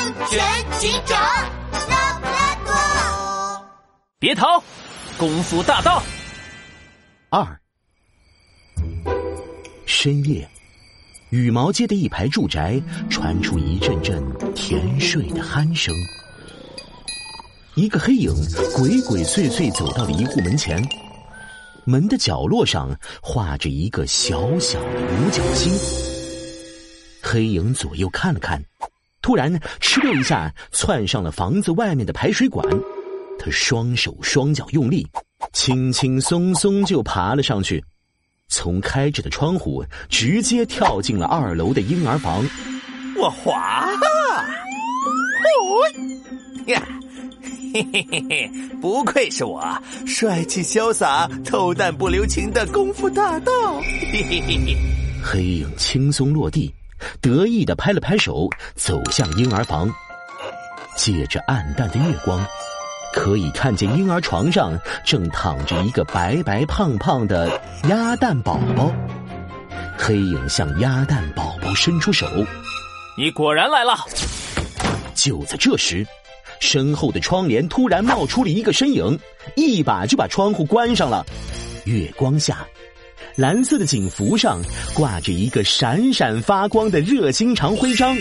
安全警长拉布拉多。别逃，功夫大道。二深夜，羽毛街的一排住宅传出一阵阵甜睡的鼾声。一个黑影鬼鬼祟祟走到了一户门前，门的角落上画着一个小小的五角星。黑影左右看了看，突然哧溜一下窜上了房子外面的排水管。他双手双脚用力，轻轻松松就爬了上去，从开着的窗户直接跳进了二楼的婴儿房。我滑！哦呀！嘿嘿嘿嘿，不愧是我帅气潇洒、偷蛋不留情的功夫大盗！嘿嘿嘿嘿。黑影轻松落地，得意的拍了拍手，走向婴儿房。借着暗淡的月光，可以看见婴儿床上正躺着一个白白胖胖的鸭蛋宝宝。黑影向鸭蛋宝宝伸出手：“你果然来了！”就在这时。身后的窗帘突然冒出了一个身影，一把就把窗户关上了。月光下，蓝色的警服上挂着一个闪闪发光的热心肠徽章，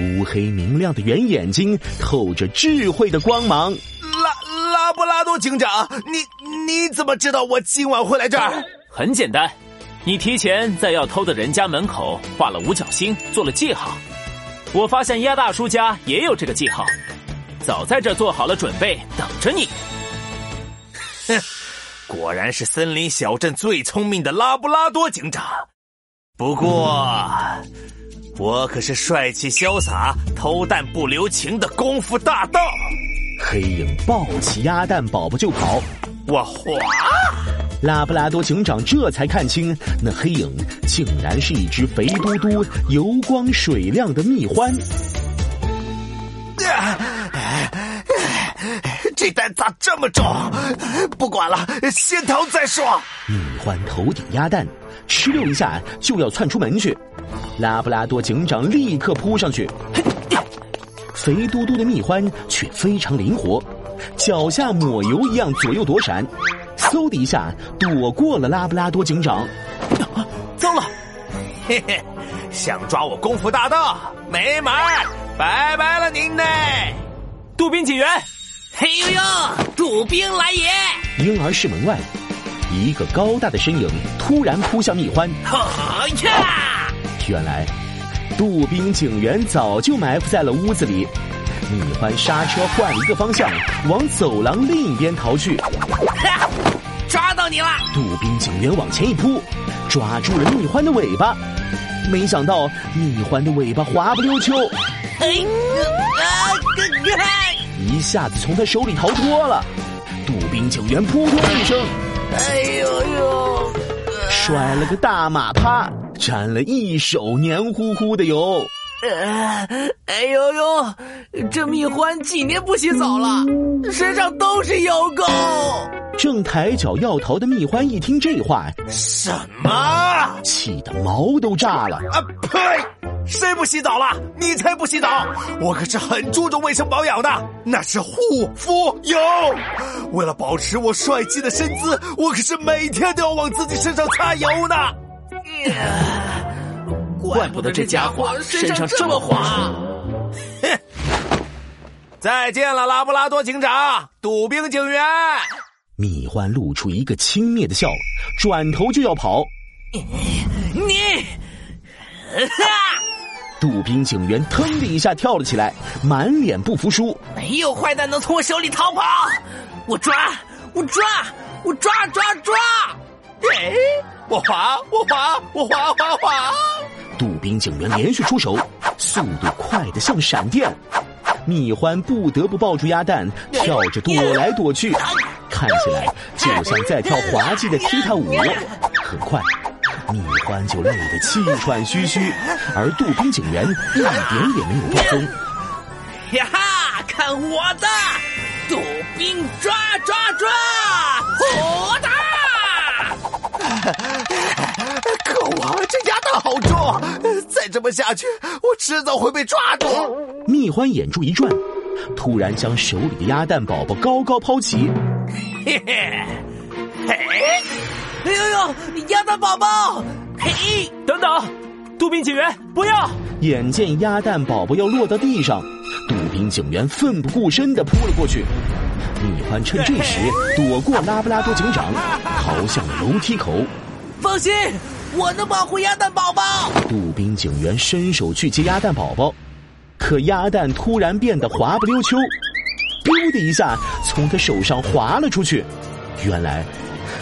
乌黑明亮的圆眼睛透着智慧的光芒。拉拉布拉多警长，你你怎么知道我今晚会来这儿？很简单，你提前在要偷的人家门口画了五角星，做了记号。我发现鸭大叔家也有这个记号。早在这做好了准备，等着你。哼，果然是森林小镇最聪明的拉布拉多警长。不过，我可是帅气潇洒、偷蛋不留情的功夫大盗。黑影抱起鸭蛋宝宝就跑，我滑！拉布拉多警长这才看清，那黑影竟然是一只肥嘟嘟、油光水亮的蜜獾。这蛋咋这么重？不管了，先逃再说。蜜獾头顶鸭蛋，哧溜一下就要窜出门去。拉布拉多警长立刻扑上去，肥嘟嘟的蜜獾却非常灵活，脚下抹油一样左右躲闪，嗖的一下躲过了拉布拉多警长。糟了，嘿嘿，想抓我功夫大盗没门拜拜了您嘞，杜宾警员。嘿呦呦！杜宾来也！婴儿室门外，一个高大的身影突然扑向蜜獾。好呀！原来，杜宾警员早就埋伏在了屋子里。蜜獾刹车换了一个方向，往走廊另一边逃去。抓到你了！杜宾警员往前一扑，抓住了蜜獾的尾巴。没想到，蜜獾的尾巴滑不溜秋。哎啊！哥哥！一下子从他手里逃脱了，杜宾警员扑通一声，哎呦呦，摔了个大马趴，沾了一手黏糊糊的油。哎呦呦，这蜜獾几年不洗澡了，身上都是油垢。正抬脚要逃的蜜獾一听这话，什么？气得毛都炸了！啊呸！谁不洗澡了？你才不洗澡！我可是很注重卫生保养的，那是护肤油。为了保持我帅气的身姿，我可是每天都要往自己身上擦油呢。怪不得这家伙身上这么滑。哼！再见了，拉布拉多警长，杜宾警员。蜜獾露出一个轻蔑的笑，转头就要跑。你，哈！杜宾警员腾的一下跳了起来，满脸不服输。没有坏蛋能从我手里逃跑！我抓，我抓，我抓抓抓！哎，我滑，我滑，我滑滑滑！杜宾警员连续出手，速度快得像闪电。蜜獾不得不抱住鸭蛋，跳着躲来躲去，看起来就像在跳滑稽的踢踏舞。很快。蜜獾就累得气喘吁吁，而杜宾警员一点也没有放松。呀哈！看我的，杜宾抓抓抓！火大！可恶，这鸭蛋好重，再这么下去，我迟早会被抓住。蜜獾眼珠一转，突然将手里的鸭蛋宝宝高高抛起。嘿嘿，嘿，哎呦呦，鸭蛋宝宝！嘿，等等，杜宾警员，不要！眼见鸭蛋宝宝要落到地上，杜宾警员奋不顾身的扑了过去。蜜獾趁这时躲过拉布拉多警长，逃向了楼梯口。放心，我能保护鸭蛋宝宝。杜宾警员伸手去接鸭蛋宝宝，可鸭蛋突然变得滑不溜秋，biu 的一下从他手上滑了出去。原来，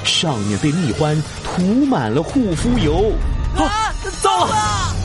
上面被蜜獾涂满了护肤油。啊，糟了！